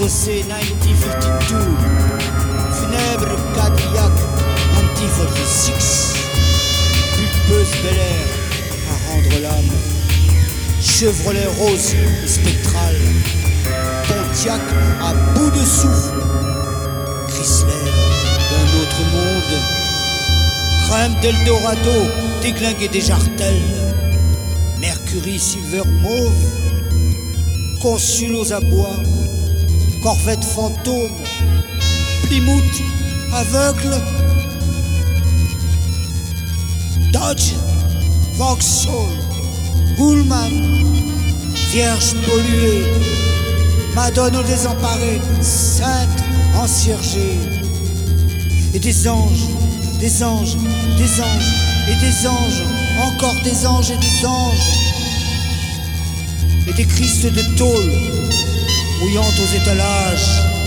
Désossé 1952. Funèbre Cadillac 1946. Pulpeuse Bel Air à rendre l'âme. Chevrolet rose et spectral. Pontiac à bout de souffle. Chrysler d'un autre monde. Crème d'Eldorado, déglingué des jartelles. Mercury Silver Mauve. Consul aux abois. Corvette fantôme. Plymouth aveugle. Dodge, Vauxhall, Pullman, Vierge polluée, Madone aux désemparés, Sainte enciergée. Et des anges, des anges, des anges, et des anges, encore des anges et des anges. Et des Christ de tôle, mouillant aux étalages.